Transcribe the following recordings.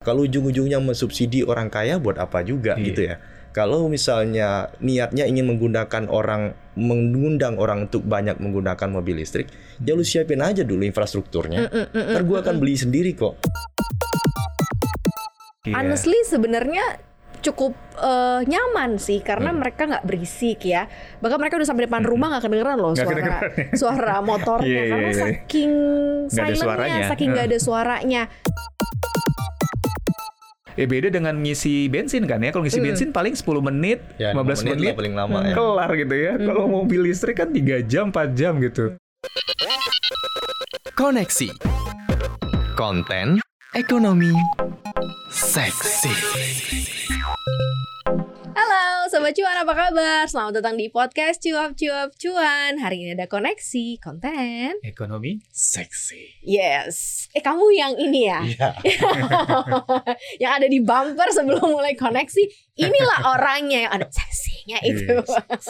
Kalau ujung-ujungnya mensubsidi orang kaya buat apa juga Iya. gitu ya. Kalau misalnya niatnya ingin menggunakan orang mengundang orang untuk banyak menggunakan mobil listrik, ya lu siapin aja dulu infrastrukturnya. Mm, mm, mm, Ntar gue mm, akan mm. beli sendiri kok. Iya. Honestly sebenarnya cukup eh, nyaman sih karena Hmm. mereka nggak berisik ya. Bahkan mereka udah sampai depan rumah nggak kedengeran loh suara kedengeran. suara motornya Iya, iya, karena iya. saking Nggak ada silentnya, suaranya. saking nggak ada suaranya. Ya beda dengan ngisi bensin kan ya. Kalau ngisi Mm. bensin paling 10 menit, Ya, 15 menit menit, paling lama ya. kelar gitu ya. Mm. Kalau mobil listrik kan 3 jam, 4 jam gitu. Koneksi. Konten ekonomi seksi. Sobat Cuan apa kabar? Selamat datang di podcast Cuap Cuap Cuan Hari ini ada koneksi konten Ekonomi Seksi. Yes Eh kamu yang ini ya? Iya. yang ada di bumper sebelum mulai koneksi Inilah orangnya yang ada seksinya itu Yes.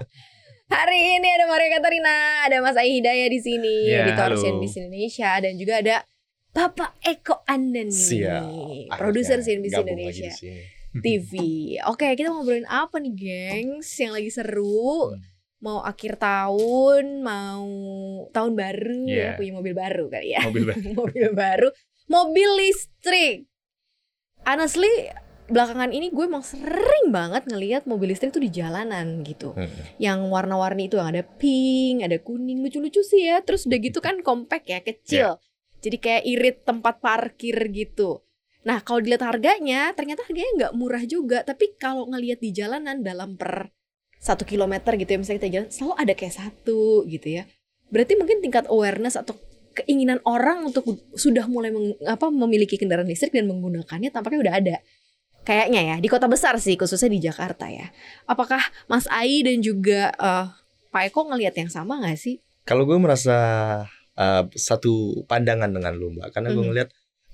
Hari ini ada Maria Katarina Ada Mas Ai Hidayah di sini Ya, Editor. CNBC Indonesia Dan juga ada Bapak Eko Anda nih Siap. Produser CNBC Indonesia lagi di sini. TV. Oke, kita ngobrolin apa nih, gengs? Yang lagi seru. Hmm. Mau akhir tahun, mau tahun baru, Iya. punya mobil baru kali ya. mobil baru. mobil baru, mobil listrik. Honestly, belakangan ini gue emang sering banget ngelihat mobil listrik tuh di jalanan gitu. Hmm. Yang warna-warni itu yang ada pink, ada kuning, lucu-lucu sih ya. Terus udah gitu kan compact ya, kecil. Jadi kayak irit tempat parkir gitu. Nah, kalau dilihat harganya, ternyata harganya nggak murah juga. Tapi kalau ngelihat di jalanan dalam per satu kilometer gitu ya, misalnya kita jalan, selalu ada kayak satu gitu ya. Berarti mungkin tingkat awareness atau keinginan orang untuk sudah mulai meng- apa memiliki kendaraan listrik dan menggunakannya tampaknya udah ada. Kayaknya ya di kota besar sih, khususnya di Jakarta ya. Apakah Mas Ai dan juga eh, Pak Eko ngelihat yang sama nggak sih? Kalau gue merasa uh, satu pandangan dengan lu mbak, karena gue Mhm.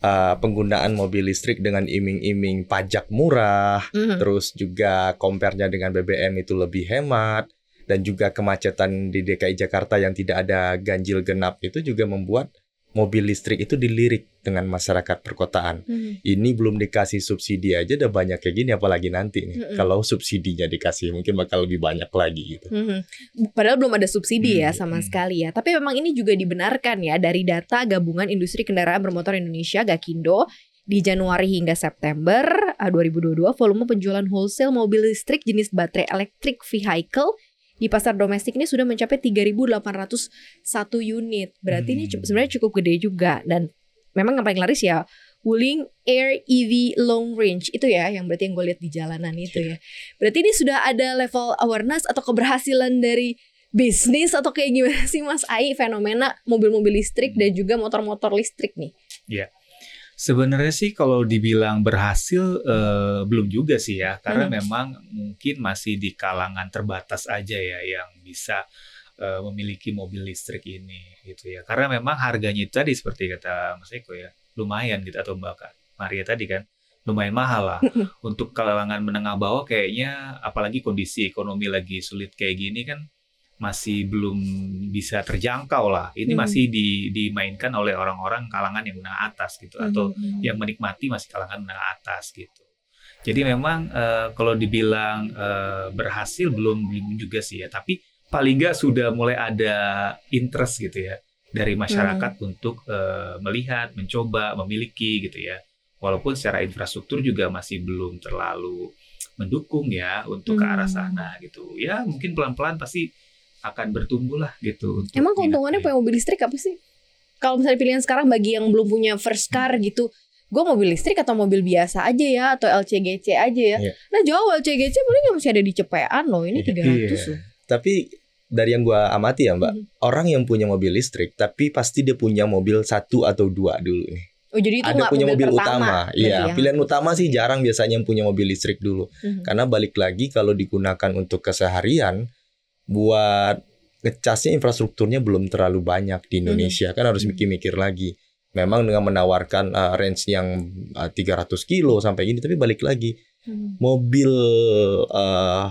Uh, penggunaan mobil listrik dengan iming-iming pajak murah, Mhm. terus juga compare-nya dengan BBM itu lebih hemat, dan juga kemacetan di DKI Jakarta yang tidak ada ganjil genap itu juga membuat mobil listrik itu dilirik dengan masyarakat perkotaan. Mhm. Ini belum dikasih subsidi aja udah banyak kayak gini, apalagi nanti nih. Mm-mm. Kalau subsidinya dikasih mungkin bakal lebih banyak lagi gitu. Mhm. Padahal belum ada subsidi ya Hmm, sama hmm. sekali ya. Tapi memang ini juga dibenarkan ya dari data Gabungan Industri Kendaraan Bermotor Indonesia Gakindo di Januari hingga September eh, 2022 volume penjualan wholesale mobil listrik jenis baterai electric vehicle di pasar domestik ini sudah mencapai 3.801 unit. Berarti ini Hmm. sebenarnya cukup gede juga dan memang yang paling laris ya Wuling Air EV Long Range itu ya yang berarti yang gue lihat di jalanan itu ya. Berarti ini sudah ada level awareness atau keberhasilan dari bisnis atau kayak gimana sih Mas Ai fenomena mobil-mobil listrik dan juga motor-motor listrik nih. Sebenarnya sih kalau dibilang berhasil eh, belum juga sih ya, karena Hmm. memang mungkin masih di kalangan terbatas aja ya yang bisa eh, memiliki mobil listrik ini gitu ya. Karena memang harganya itu tadi seperti kata Mas Eko ya, lumayan gitu atau Mbak Maria tadi kan, lumayan mahal lah. Untuk kalangan menengah bawah kayaknya apalagi kondisi ekonomi lagi sulit kayak gini kan masih belum bisa terjangkau lah. Ini Hmm. masih di- dimainkan oleh orang-orang kalangan yang menengah atas gitu atau yang menikmati masih kalangan menengah atas gitu. Jadi memang eh, kalau dibilang eh, berhasil belum belum juga sih ya, tapi paling nggak sudah mulai ada interest gitu ya dari masyarakat untuk eh, melihat, mencoba, memiliki gitu ya. Walaupun secara infrastruktur juga masih belum terlalu mendukung ya untuk ke arah Hmm. sana gitu. Ya mungkin pelan-pelan pasti akan bertumbuh lah gitu. untuk Emang keuntungannya punya mobil listrik apa sih? Kalau misalnya pilihan sekarang bagi yang belum punya first car gitu, gue mobil listrik atau mobil biasa aja ya atau LCGC aja ya. Iya. Nah jauh LCGC paling nggak masih ada di cepean loh, ini Iya. 300 Iya. loh. Tapi dari yang gua amati ya mbak, Mhm. orang yang punya mobil listrik, tapi pasti dia punya mobil satu atau dua dulu nih. Oh jadi itu Ada punya mobil, pertama, utama, iya. ya? Pilihan utama sih jarang biasanya yang punya mobil listrik dulu, Mhm. karena balik lagi kalau digunakan untuk keseharian, buat ngecasnya infrastrukturnya belum terlalu banyak di Indonesia, kan harus Mhm. mikir-mikir lagi. Memang dengan menawarkan uh, range yang uh, 300 kilo sampai ini, tapi balik lagi Mhm. mobil uh,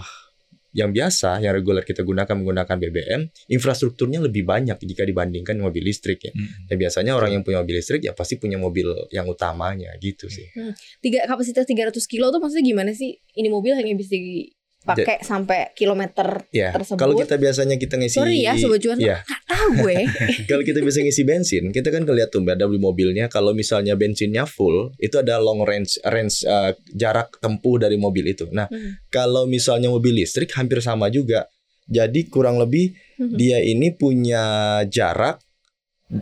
yang biasa yang reguler kita gunakan menggunakan BBM, infrastrukturnya lebih banyak jika dibandingkan mobil listrik ya. Mm. Ya biasanya orang yang punya mobil listrik ya pasti punya mobil yang utamanya gitu sih. Tiga kapasitas 300 kilo tuh maksudnya gimana sih? Ini mobil hanya bisa dipakai sampai kilometer Ya, Tersebut. kalau kita biasanya kita ngisi Sorry ya sobat cuan Ya, Gak tahu gue kalau kita bisa ngisi bensin, kita kan ngeliat tuh ada di mobilnya kalau misalnya bensinnya full, itu ada long range range uh, jarak tempuh dari mobil itu. Nah, Hmm. kalau misalnya mobil listrik hampir sama juga. Jadi kurang lebih Hmm. dia ini punya jarak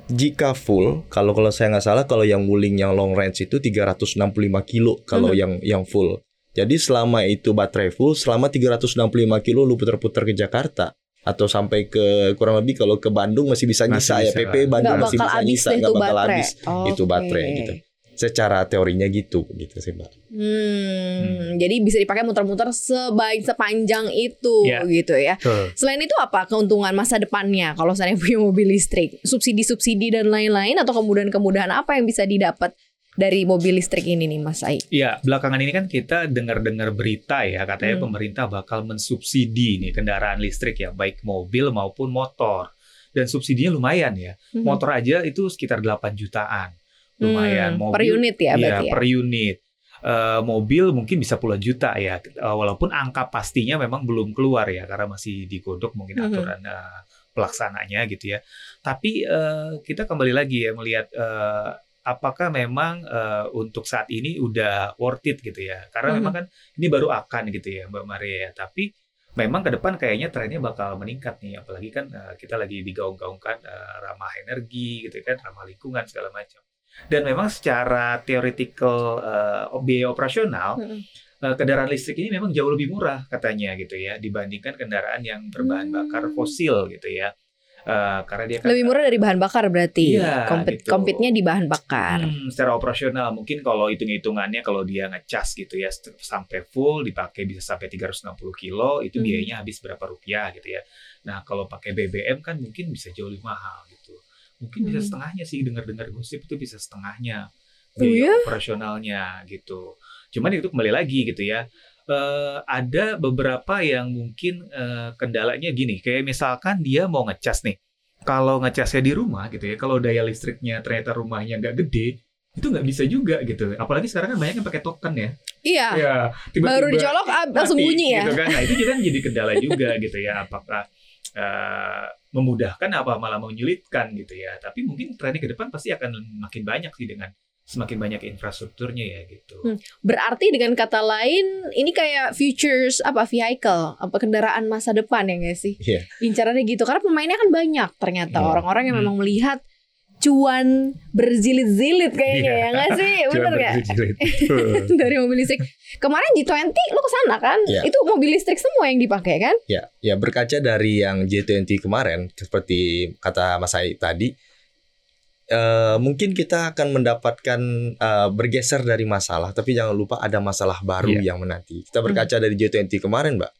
jika full, kalau kalau saya nggak salah kalau yang wuling yang long range itu 365 kilo kalau Mhm. yang yang full. Jadi selama itu baterai full, selama 365 kilo lu putar-putar ke Jakarta atau sampai ke kurang lebih kalau ke Bandung masih bisa Masih nyisa ya bisa PP lah. Bandung masih bisa nyisa nggak bakal baterai habis itu Oke. baterai gitu. Secara teorinya gitu gitu sih mbak. Hmm, jadi bisa dipakai muter-muter sebaik sepanjang itu Ya. gitu ya. Betul. Selain itu apa keuntungan masa depannya kalau saya punya mobil listrik? Subsidi-subsidi dan lain-lain atau kemudahan-kemudahan apa yang bisa didapat dari mobil listrik ini nih Mas Ai? Iya, belakangan ini kan kita dengar-dengar berita ya, katanya Hmm. pemerintah bakal mensubsidi nih kendaraan listrik ya, baik mobil maupun motor. Dan subsidinya lumayan ya. Hmm. Motor aja itu sekitar 8 jutaan. Lumayan. Hmm, mobil, per unit ya Iya, berarti ya. per unit. Eh, mobil mungkin bisa puluhan juta ya, Eh, walaupun angka pastinya memang belum keluar ya, karena masih digodok mungkin Mhm. aturan eh, pelaksananya gitu ya. Tapi eh, kita kembali lagi ya melihat eh, apakah memang eh, untuk saat ini udah worth it gitu ya, karena Mhm. memang kan ini baru akan gitu ya Mbak Maria ya. Tapi memang ke depan kayaknya trennya bakal meningkat nih, apalagi kan eh, kita lagi digaung-gaungkan eh, ramah energi gitu kan, ramah lingkungan segala macam. Dan memang secara theoretical eh, biaya operasional, Mm-mm. eh, kendaraan listrik ini memang jauh lebih murah katanya gitu ya dibandingkan kendaraan yang berbahan Hmm. bakar fosil gitu ya. Eh, karena dia kan Lebih murah dari bahan bakar berarti. Iya, Kompet, gitu. Kompetnya di bahan bakar. Hmm, secara operasional mungkin kalau hitung-hitungannya kalau dia ngecas gitu ya sampai full dipakai bisa sampai 360 kilo itu Hmm. biayanya habis berapa rupiah gitu ya. Nah kalau pakai BBM kan mungkin bisa jauh lebih mahal gitu. Mungkin bisa Hmm. setengahnya sih dengar-dengar gosip itu bisa setengahnya Oh biaya ya? operasionalnya gitu. Cuman itu kembali lagi gitu ya. Eh, ada beberapa yang mungkin eh, kendalanya gini, kayak misalkan dia mau ngecas nih, kalau ngecasnya di rumah gitu ya, kalau daya listriknya ternyata rumahnya nggak gede, itu nggak bisa juga gitu. Apalagi sekarang kan banyak yang pakai token ya. Iya. Ya, Baru dicolok ah, langsung mati, bunyi ya. Gitu kan. Nah itu kan jadi kendala juga gitu ya. Apakah eh, memudahkan apa malah menyulitkan gitu ya. Tapi mungkin trennya ke depan pasti akan makin banyak sih dengan semakin banyak infrastrukturnya ya gitu. Hmm. Berarti dengan kata lain ini kayak futures apa vehicle apa kendaraan masa depan ya nggak sih? Iya. Incarannya gitu karena pemainnya kan banyak ternyata Iya. orang-orang yang Hmm. memang melihat cuan berjilid-jilid kayaknya Iya. ya nggak sih? Bener Jangan nggak? Dari mobil listrik kemarin G20 lu ke sana kan? Iya. Itu mobil listrik semua yang dipakai kan? Ya, ya berkaca dari yang G20 kemarin, seperti kata Mas Ai tadi, eh, mungkin kita akan mendapatkan eh, bergeser dari masalah, tapi jangan lupa ada masalah baru Iya. yang menanti. Kita berkaca dari G20 kemarin, Mbak.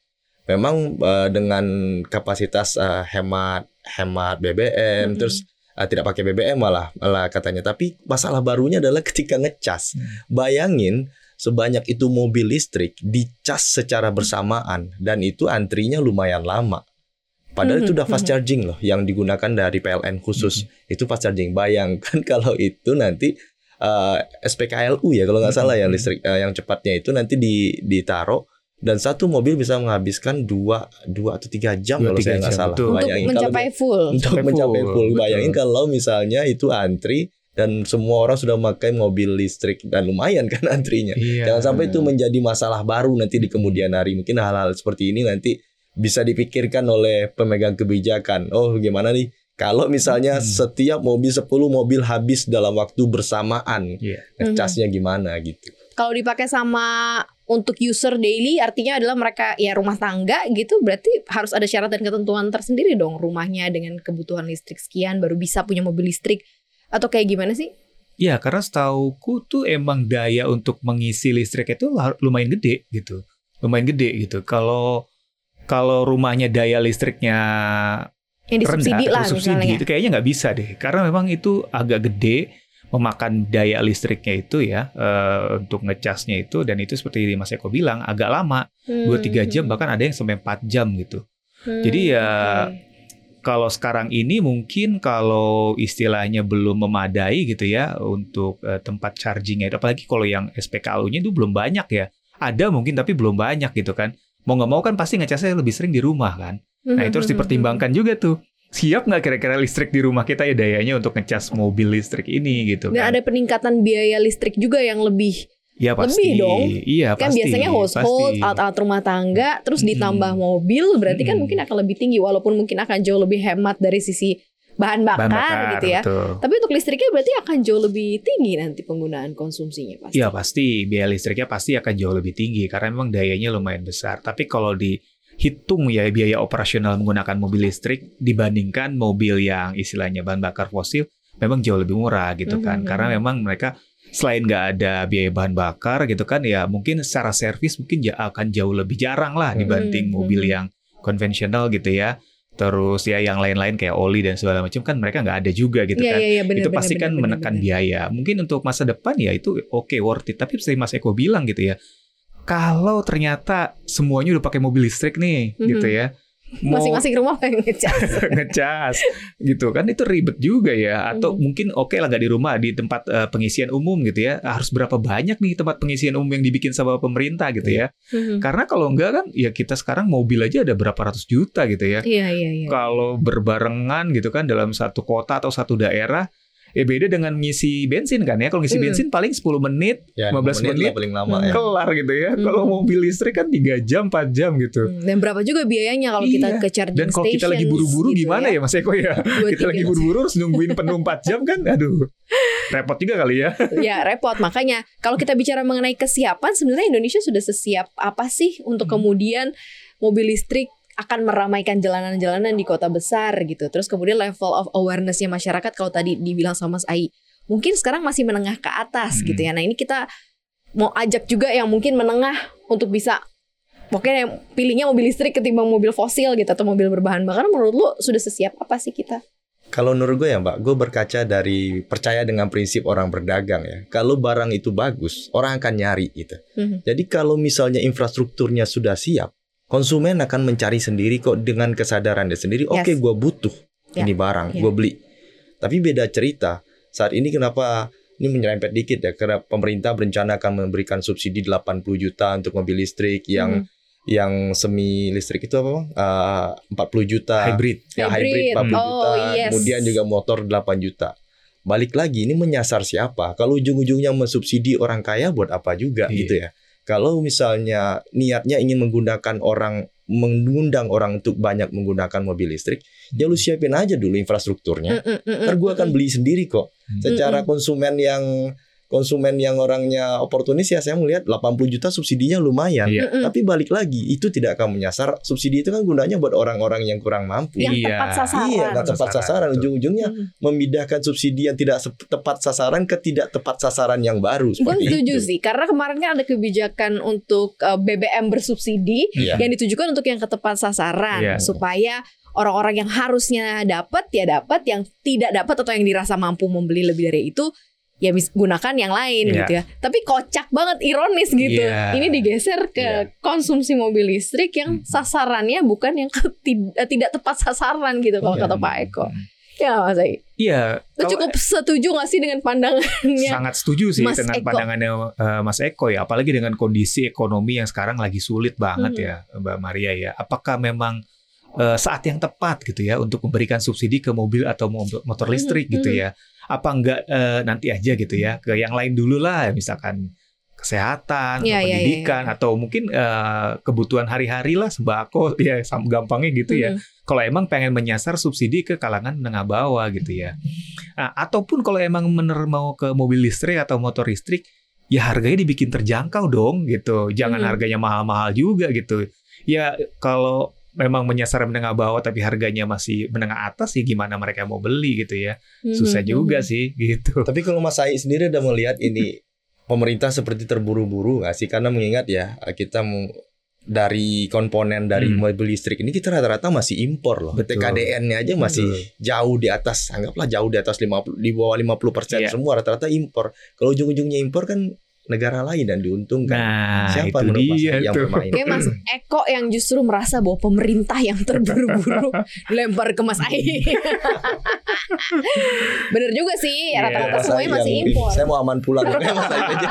Memang eh, dengan kapasitas eh, hemat hemat BBM, Mm-mm. terus eh, tidak pakai BBM malah malah katanya. Tapi masalah barunya adalah ketika ngecas. Hmm. Bayangin sebanyak itu mobil listrik dicas secara bersamaan dan itu antrinya lumayan lama. Padahal itu udah fast charging loh yang digunakan dari PLN khusus. Itu fast charging. Bayangkan kalau itu nanti eh, SPKLU ya kalau nggak salah ya Mhm. listrik eh, yang cepatnya itu nanti di ditaruh dan satu mobil bisa menghabiskan dua dua atau tiga jam Dua, kalau tiga saya nggak salah. betul. Untuk Bayangin kalau mencapai full. untuk Sampai mencapai full, full. betul. Bayangin kalau misalnya itu antri dan semua orang sudah memakai mobil listrik dan lumayan kan antrinya. Iya. Jangan sampai itu menjadi masalah baru nanti di kemudian hari. Mungkin hal-hal seperti ini nanti bisa dipikirkan oleh pemegang kebijakan. Oh, gimana nih? Kalau misalnya Hmm. setiap mobil 10 mobil habis dalam waktu bersamaan, Iya. ngecasnya gimana gitu. Kalau dipakai sama untuk user daily artinya adalah mereka ya rumah tangga gitu berarti harus ada syarat dan ketentuan tersendiri dong rumahnya dengan kebutuhan listrik sekian baru bisa punya mobil listrik atau kayak gimana sih? Iya, karena setauku tuh emang daya untuk mengisi listrik itu lumayan gede gitu. Lumayan gede gitu. Kalau kalau rumahnya daya listriknya Yang disubsidi rendah lah subsidi misalnya. itu kayaknya nggak bisa deh. Karena memang itu agak gede. memakan daya listriknya itu ya eh, untuk ngecasnya itu dan itu seperti Mas Eko bilang agak lama Hmm, 2-3 jam hmm, bahkan ada yang sampai 4 jam gitu. hmm, jadi ya, oke. Kalau sekarang ini mungkin kalau istilahnya belum memadai gitu ya untuk eh, tempat chargingnya itu apalagi kalau yang SPKLU-nya itu belum banyak ya. Ada mungkin tapi belum banyak gitu kan. Mau nggak mau kan pasti ngecasnya lebih sering di rumah kan. Nah itu harus dipertimbangkan juga tuh. Siap nggak kira-kira listrik di rumah kita ya dayanya untuk ngecas mobil listrik ini gitu Dan kan? ada peningkatan biaya listrik juga yang lebih Iya pasti. lebih dong. Iya kan pasti. biasanya household, alat-alat rumah tangga, terus ditambah mobil, berarti kan Mm-mm. mungkin akan lebih tinggi walaupun mungkin akan jauh lebih hemat dari sisi bahan bakar, Bahan bakar, gitu ya. betul. Tapi untuk listriknya berarti akan jauh lebih tinggi nanti penggunaan konsumsinya pasti. Iya pasti biaya listriknya pasti akan jauh lebih tinggi karena memang dayanya lumayan besar. Tapi kalau dihitung ya biaya operasional menggunakan mobil listrik dibandingkan mobil yang istilahnya bahan bakar fosil memang jauh lebih murah gitu kan. Mhm. Karena memang mereka selain nggak ada biaya bahan bakar gitu kan ya mungkin secara servis mungkin ja- akan jauh lebih jarang lah dibanding Mhm. mobil yang konvensional gitu ya. Terus ya yang lain-lain kayak oli dan segala macam kan mereka nggak ada juga gitu Iya, kan iya, iya, benar, itu pasti kan menekan benar. biaya. Mungkin untuk masa depan ya itu oke worth it. Tapi seperti Mas Eko bilang gitu ya, kalau ternyata semuanya udah pakai mobil listrik nih, Mhm. gitu ya, mau Masing-masing rumah pengen ngecas. ngecas, gitu kan itu ribet juga ya. Atau Mhm. mungkin oke lah nggak di rumah di tempat eh, pengisian umum gitu ya, harus berapa banyak nih tempat pengisian umum yang dibikin sama pemerintah gitu ya? Mhm. Karena kalau enggak kan ya kita sekarang mobil aja ada berapa ratus juta gitu ya Iya, iya, iya. kalau berbarengan gitu kan dalam satu kota atau satu daerah ya beda dengan ngisi bensin kan ya kalau ngisi Hmm. bensin paling 10 menit Ya, 15 menit, menit paling lama ya. kelar gitu ya Hmm. kalau mobil listrik kan 3 jam 4 jam gitu Hmm, Dan berapa juga biayanya kalau kita Iya. ke charging dan kalau kita lagi buru-buru gitu gimana ya Mas Eko ya Dua, kita lagi buru-buru harus nungguin penuh 4 jam kan aduh repot juga kali ya ya repot makanya kalau kita bicara mengenai kesiapan sebenarnya Indonesia sudah sesiap apa sih untuk Hmm. kemudian mobil listrik akan meramaikan jalanan-jalanan di kota besar gitu terus kemudian level of awarenessnya masyarakat kalau tadi dibilang sama Mas Ai mungkin sekarang masih menengah ke atas Hmm. gitu ya nah ini kita mau ajak juga yang mungkin menengah untuk bisa Pokoknya yang pilihnya mobil listrik ketimbang mobil fosil gitu atau mobil berbahan bakar menurut lu sudah sesiap apa sih kita? Kalau menurut gue ya Mbak, gue berkaca dari percaya dengan prinsip orang berdagang ya. Kalau barang itu bagus, orang akan nyari gitu. Mhm. Jadi kalau misalnya infrastrukturnya sudah siap, konsumen akan mencari sendiri kok dengan kesadaran dia sendiri. Oke, Yes. gue butuh Ya, ini barang, ya. gue beli. Tapi beda cerita. Saat ini kenapa ini menyerempet dikit ya? Karena pemerintah berencana akan memberikan subsidi 80 juta untuk mobil listrik yang Mhm. yang semi listrik itu apa bang? Eh, 40 juta. hybrid Ya hybrid Hybrid. 40 Oh, juta, yes. kemudian juga motor 8 juta. Balik lagi ini menyasar siapa? Kalau ujung-ujungnya mensubsidi orang kaya buat apa juga Iya. gitu ya. Kalau misalnya niatnya ingin menggunakan orang mengundang orang untuk banyak menggunakan mobil listrik, ya lu siapin aja dulu infrastrukturnya. Mm, mm, mm, Ntar gue akan beli sendiri kok. Hmm. Secara konsumen yang konsumen yang orangnya oportunis ya saya melihat 80 juta subsidinya lumayan. Iya. Tapi balik lagi itu tidak akan menyasar subsidi itu kan gunanya buat orang-orang yang kurang mampu. yang Iya. tepat sasaran. Iya, nggak tepat Sasaran. Ujung-ujungnya Mm. memindahkan subsidi yang tidak tepat sasaran ke tidak tepat sasaran yang baru. Gue seperti setuju itu. sih, karena kemarin kan ada kebijakan untuk uh, BBM bersubsidi Iya. yang ditujukan untuk yang ke tepat sasaran Iya. supaya orang-orang yang harusnya dapat ya dapat, yang tidak dapat atau yang dirasa mampu membeli lebih dari itu ya bis- gunakan yang lain Iya. gitu ya. Tapi kocak banget ironis gitu. Iya. Ini digeser ke Iya. konsumsi mobil listrik yang Hmm. sasarannya bukan yang eh, tidak tepat sasaran gitu kalau Iya. kata Pak Eko. Ya Mas Ai. Iya, Lu kalau- cukup setuju gak sih dengan pandangannya? sangat setuju sih Mas dengan Eko. pandangannya eh, Mas Eko ya, apalagi dengan kondisi ekonomi yang sekarang lagi sulit banget Mhm. ya, Mbak Maria ya. Apakah memang eh, saat yang tepat gitu ya untuk memberikan subsidi ke mobil atau motor listrik gitu Mhm. ya? Apa enggak eh, nanti aja gitu ya ke yang lain dulu lah, misalkan kesehatan, Iya, atau iya, pendidikan, atau mungkin eh, kebutuhan hari-hari lah sembako ya, gampangnya gitu ya kalau emang pengen menyasar subsidi ke kalangan menengah bawah gitu ya. Nah, ataupun kalau emang bener mau ke mobil listrik atau motor listrik, ya harganya dibikin terjangkau dong gitu. Jangan Hmm. harganya mahal-mahal juga gitu. Ya kalau memang menyasar menengah bawah tapi harganya masih menengah atas ya gimana mereka mau beli gitu ya. Susah Mhm. juga sih gitu. Tapi kalau Mas Ai sendiri udah melihat ini pemerintah seperti terburu-buru nggak sih? Karena mengingat ya kita mau dari komponen dari Hmm. mobil listrik ini kita rata-rata masih impor loh. Betul. TKDN-nya aja masih Betul. jauh di atas, anggaplah jauh di atas 50 di bawah 50% Iya. semua rata-rata impor. Kalau ujung-ujungnya impor kan negara lain dan diuntungkan. Nah, Siapa itu menurut Mas dia yang tuh. bermain? Kayak Mas Eko yang justru merasa bahwa pemerintah yang terburu-buru dilempar ke Mas Ai. Bener juga sih, Iya. rata-rata Mas semuanya masih yang, impor. Saya mau aman pulang. Mas Ai aja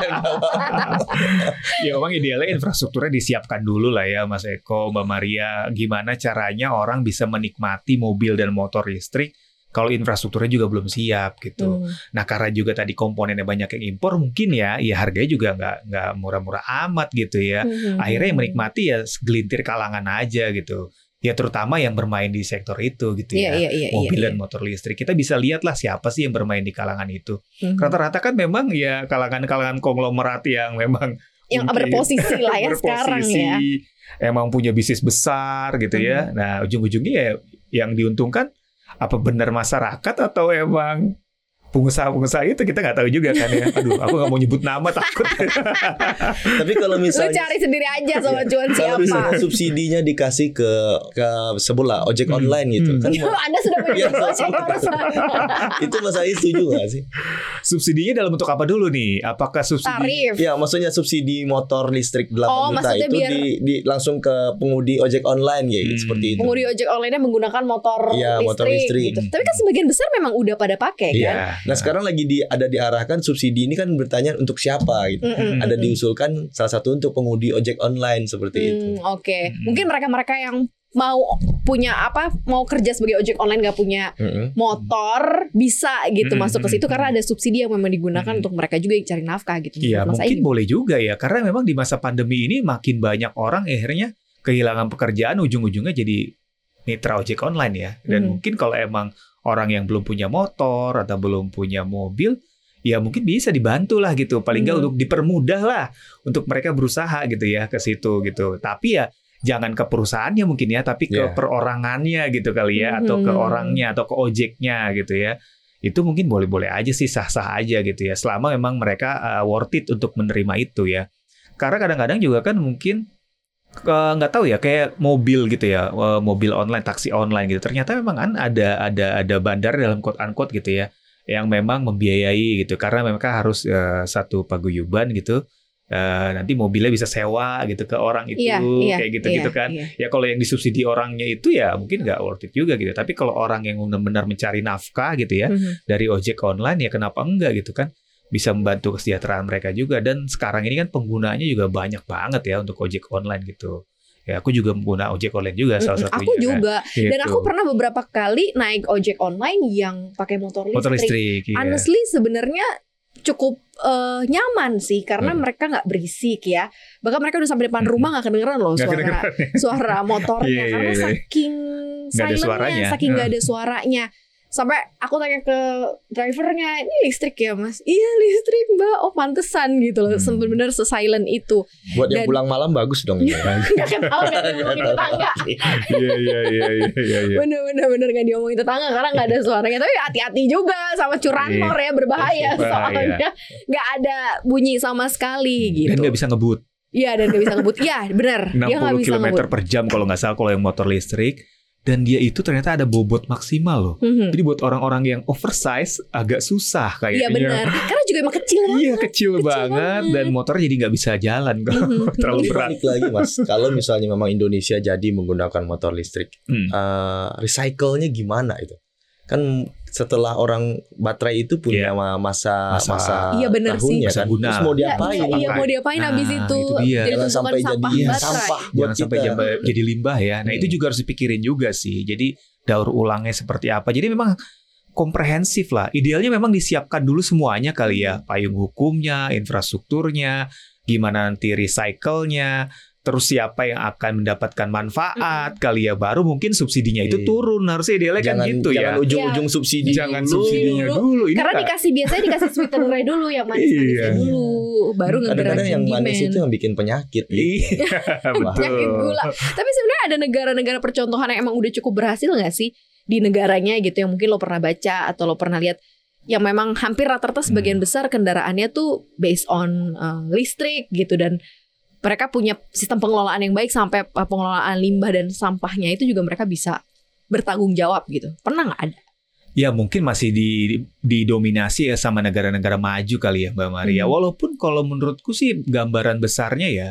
ya memang idealnya infrastrukturnya disiapkan dulu lah ya Mas Eko, Mbak Maria. Gimana caranya orang bisa menikmati mobil dan motor listrik kalau infrastrukturnya juga belum siap gitu. Hmm. Nah karena juga tadi komponennya banyak yang impor mungkin ya, ya harganya juga nggak nggak murah-murah amat gitu ya. Hmm. Akhirnya yang menikmati ya segelintir kalangan aja gitu. Ya terutama yang bermain di sektor itu gitu Iya, ya. iya, iya. Mobil iya, dan motor listrik. Kita bisa lihat lah siapa sih yang bermain di kalangan itu. Hmm. Rata-rata kan memang ya kalangan-kalangan konglomerat yang memang Yang mungkin berposisi lah ya sekarang berposisi, ya. Emang punya bisnis besar gitu ya. Nah ujung-ujungnya ya yang diuntungkan apa benar masyarakat atau emang pengusaha-pengusaha itu kita nggak tahu juga kan ya. Aduh, aku nggak mau nyebut nama takut. Tapi kalau Lu misalnya cari sendiri aja sama cuan kalau misalnya siapa. subsidinya dikasih ke ke sebelah ojek Hmm. online gitu Hmm. kan Anda sudah punya Iya, gojek barusan. itu Mas Ai setuju gak sih? Subsidinya dalam bentuk apa dulu nih? Apakah subsidi? Tarif. Ya maksudnya subsidi motor listrik 8 Oh, juta maksudnya itu biar- di, di langsung ke pengudi ojek online ya Hmm. seperti itu. Pengemudi ojek online menggunakan motor, Iya, listrik, motor listrik. gitu. Tapi kan sebagian besar memang udah pada pakai kan. Nah sekarang lagi di ada diarahkan subsidi ini kan bertanya untuk siapa gitu. Mm-mm, Ada diusulkan salah satu untuk pengudi ojek online seperti itu. Hmm, Oke, Hmm. mungkin mereka-mereka yang mau punya apa, mau kerja sebagai ojek online nggak punya Mm-mm. motor bisa gitu Hmm, masuk ke situ karena ada subsidi yang memang digunakan Hmm. untuk mereka juga yang cari nafkah gitu. Iya, mungkin Aing. boleh juga ya. Karena memang di masa pandemi ini makin banyak orang akhirnya kehilangan pekerjaan ujung-ujungnya jadi mitra ojek online ya. Dan Mhm. mungkin kalau emang orang yang belum punya motor atau belum punya mobil, ya mungkin bisa dibantu lah gitu. Paling nggak Mhm. untuk dipermudah lah untuk mereka berusaha gitu ya ke situ gitu. Tapi ya jangan ke perusahaannya mungkin ya, tapi ke Iya. perorangannya gitu kali ya, atau ke orangnya atau ke ojeknya gitu ya. Itu mungkin boleh-boleh aja sih sah-sah aja gitu ya, selama memang mereka uh, worth it untuk menerima itu ya. Karena kadang-kadang juga kan mungkin nggak tahu ya kayak mobil gitu ya, uh, mobil online, taksi online gitu. Ternyata memang kan ada ada ada bandar dalam quote unquote gitu ya, yang memang membiayai gitu karena mereka harus uh, satu paguyuban gitu. Uh, nanti mobilnya bisa sewa gitu ke orang itu Iya, iya, kayak gitu-gitu iya, kan iya. ya kalau yang disubsidi orangnya itu ya mungkin nggak worth it juga gitu tapi kalau orang yang benar-benar mencari nafkah gitu ya Mhm. dari ojek online ya kenapa enggak gitu kan bisa membantu kesejahteraan mereka juga dan sekarang ini kan penggunanya juga banyak banget ya untuk ojek online gitu ya aku juga pengguna ojek online juga salah satunya Aku kan. juga. Dan Gitu. aku pernah beberapa kali naik ojek online yang pakai motor listrik. motor listrik iya. Honestly sebenarnya cukup eh, nyaman sih karena Hmm. mereka nggak berisik ya. Bahkan mereka udah sampai depan rumah nggak kedengeran loh suara kedengeran suara motornya Iya, iya, karena iya. saking Nggak ada silentnya, suaranya. saking nggak ada suaranya. Sampai aku tanya ke drivernya, ini listrik ya mas? Iya listrik mbak, oh pantesan gitu loh. Hmm. Bener-bener se-silent itu. Buat yang Dan- pulang malam bagus dong ini. Gak kenal gak ada ngomongin tetangga. iya iya iya iya iya iya. Bener-bener bener gak diomongin tetangga karena gak ada suaranya. Tapi hati-hati juga sama curanmor ya berbahaya Bahaya. soalnya gak ada bunyi sama sekali gitu. dan nggak bisa ngebut Iya dan gak bisa ngebut. Iya bener. Dia gak 60 bisa km ngebut. per jam kalau nggak salah kalau yang motor listrik dan dia itu ternyata ada bobot maksimal loh Mhm. Jadi buat orang-orang yang oversize agak susah kayaknya. Iya benar. Karena juga emang kecil banget. Iya kecil, Kecil banget banget. dan motor jadi nggak bisa jalan kalau Mhm. terlalu Ini berat. balik lagi mas, kalau misalnya memang Indonesia jadi menggunakan motor listrik, Hmm. eh, recycle-nya gimana itu? Kan setelah orang baterai itu punya Iya. ma- masa Masa- masa, Iya, bener tahunnya sih. kan. Guna. Terus mau Iya, diapain? iya, iya, mau diapain Nah, abis itu? itu dia. Jadi Jangan tumpukan sampai sampah jadi baterai. sampah buat Jangan sampai kita. jamba- jadi limbah ya. Nah itu Hmm. juga harus dipikirin juga sih. Jadi daur ulangnya seperti apa. Jadi memang komprehensif lah. Idealnya memang disiapkan dulu semuanya kali ya. Payung hukumnya, infrastrukturnya, gimana nanti recycle-nya, terus siapa yang akan mendapatkan manfaat kali ya. Baru mungkin subsidinya itu Iya. turun. Harusnya idealnya kan Jangan, gitu jangan ya. ujung-ujung subsidi. Jangan dulu. subsidinya dulu. Ini Karena nggak- dikasih biasanya dikasih sweetener dulu yang manis-manisnya Iya. dulu, baru Kadang-kadang yang demand. manis itu yang bikin penyakit. gitu. Iya, Penyakit gula. Tapi sebenarnya ada negara-negara percontohan yang emang udah cukup berhasil nggak sih di negaranya gitu yang mungkin lo pernah baca atau lo pernah lihat yang memang hampir rata-rata sebagian Hmm. besar kendaraannya tuh based on uh, listrik gitu dan mereka punya sistem pengelolaan yang baik sampai uh, pengelolaan limbah dan sampahnya itu juga mereka bisa bertanggung jawab gitu. Pernah nggak ada? Ya mungkin masih di didominasi ya sama negara-negara maju kali ya Mbak Maria. Hmm. Walaupun kalau menurutku sih gambaran besarnya ya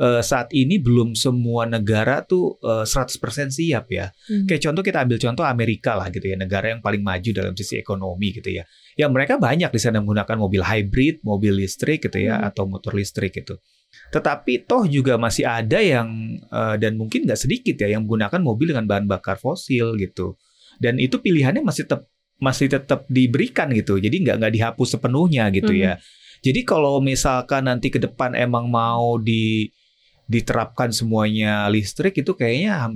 eh, saat ini belum semua negara tuh eh, 100% siap ya. Hmm. Kayak contoh kita ambil contoh Amerika lah gitu ya, negara yang paling maju dalam sisi ekonomi gitu ya. Ya mereka banyak di sana menggunakan mobil hybrid, mobil listrik gitu ya, Hmm. atau motor listrik gitu. Tetapi toh juga masih ada yang eh, dan mungkin nggak sedikit ya yang menggunakan mobil dengan bahan bakar fosil gitu. Dan itu pilihannya masih tetap masih tetap diberikan gitu. Jadi nggak nggak dihapus sepenuhnya gitu Hmm. ya. Jadi kalau misalkan nanti ke depan emang mau di diterapkan semuanya listrik itu kayaknya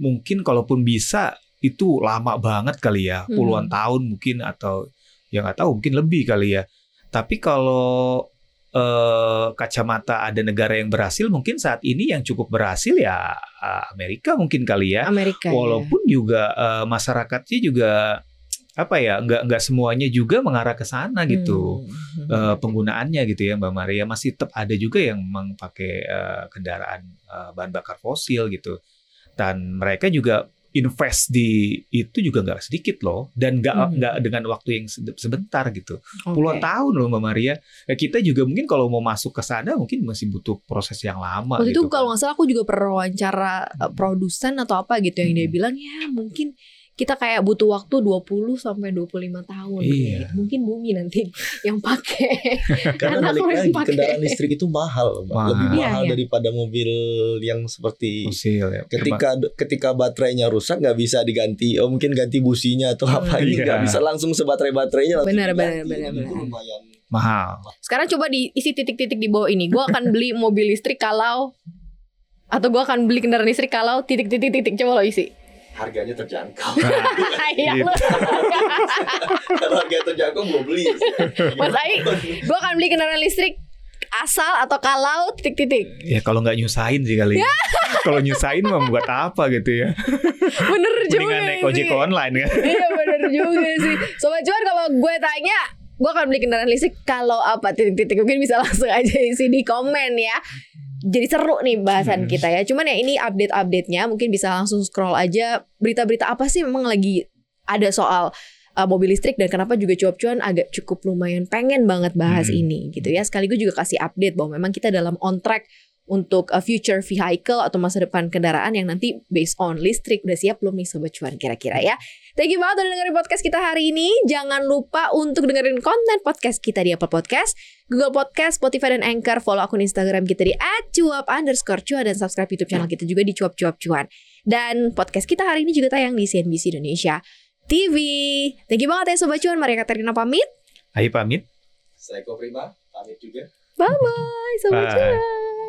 mungkin kalaupun bisa itu lama banget kali ya, puluhan Hmm. tahun mungkin atau ya nggak tahu mungkin lebih kali ya. Tapi kalau eh, kacamata ada negara yang berhasil, mungkin saat ini yang cukup berhasil ya eh, Amerika mungkin kali ya. Amerika. ya. Walaupun juga eh, masyarakatnya juga apa ya nggak nggak semuanya juga mengarah ke sana gitu Hmm. eh, penggunaannya gitu ya Mbak Maria masih tetap ada juga yang memang pakai eh, kendaraan eh, bahan bakar fosil gitu dan mereka juga invest di itu juga nggak sedikit loh dan nggak Hmm. nggak dengan waktu yang se- sebentar gitu Oke. puluhan tahun loh Mbak Maria Ya, kita juga mungkin kalau mau masuk ke sana mungkin masih butuh proses yang lama Waktu gitu itu kalau kan. nggak salah aku juga pernah wawancara uh, produsen atau apa gitu yang dia Hmm. bilang ya mungkin kita kayak butuh waktu 20 sampai 25 tahun Iya. gitu. Mungkin bumi nanti yang pakai. Karena balik lagi pakai. kendaraan listrik itu mahal. Mahal. lebih Iya, mahal iya. daripada mobil yang seperti fosil ya ketika ketika baterainya rusak nggak bisa diganti. Oh mungkin ganti businya atau apa ini Iya. nggak bisa langsung sebaterai baterainya langsung Benar, benar, diganti. benar, lumayan. mahal Sekarang coba diisi titik-titik di bawah ini. Gua akan beli mobil listrik kalau atau gua akan beli kendaraan listrik kalau titik-titik-titik coba lo isi. Harganya terjangkau. Nah, Iya Gitu. lo. Kalau harga terjangkau gue beli. Mas Ai, gua akan beli kendaraan listrik asal atau kalau titik-titik. ya kalau nggak nyusahin sih kali ya. kalau nyusahin mah buat apa gitu ya Bener juga mendingan naik ojek online kan Iya bener juga sih Sobat Cuan kalau gue tanya Gue akan beli kendaraan listrik Kalau apa titik-titik Mungkin bisa langsung aja isi di komen ya jadi seru nih bahasan Hmm. kita ya Cuman ya ini update-update-nya Mungkin bisa langsung scroll aja Berita-berita apa sih memang lagi ada soal uh, mobil listrik dan kenapa juga cuap-cuan agak cukup lumayan pengen banget bahas Hmm. ini gitu ya sekaligus juga kasih update bahwa memang kita dalam on track untuk uh, future vehicle atau masa depan kendaraan yang nanti based on listrik udah siap belum nih sobat cuan kira-kira ya Thank you banget udah dengerin podcast kita hari ini. Jangan lupa untuk dengerin konten podcast kita di Apple Podcast, Google Podcast, Spotify, dan Anchor. Follow akun Instagram kita di @cuap underscore cuan dan subscribe YouTube channel kita juga di cuap cuap cuan. Dan podcast kita hari ini juga tayang di CNBC Indonesia TV. Thank you banget ya Sobat Cuan. Maria Katerina pamit. ayo pamit Saya Prima, pamit juga. Bye-bye Sobat Bye. Cuan.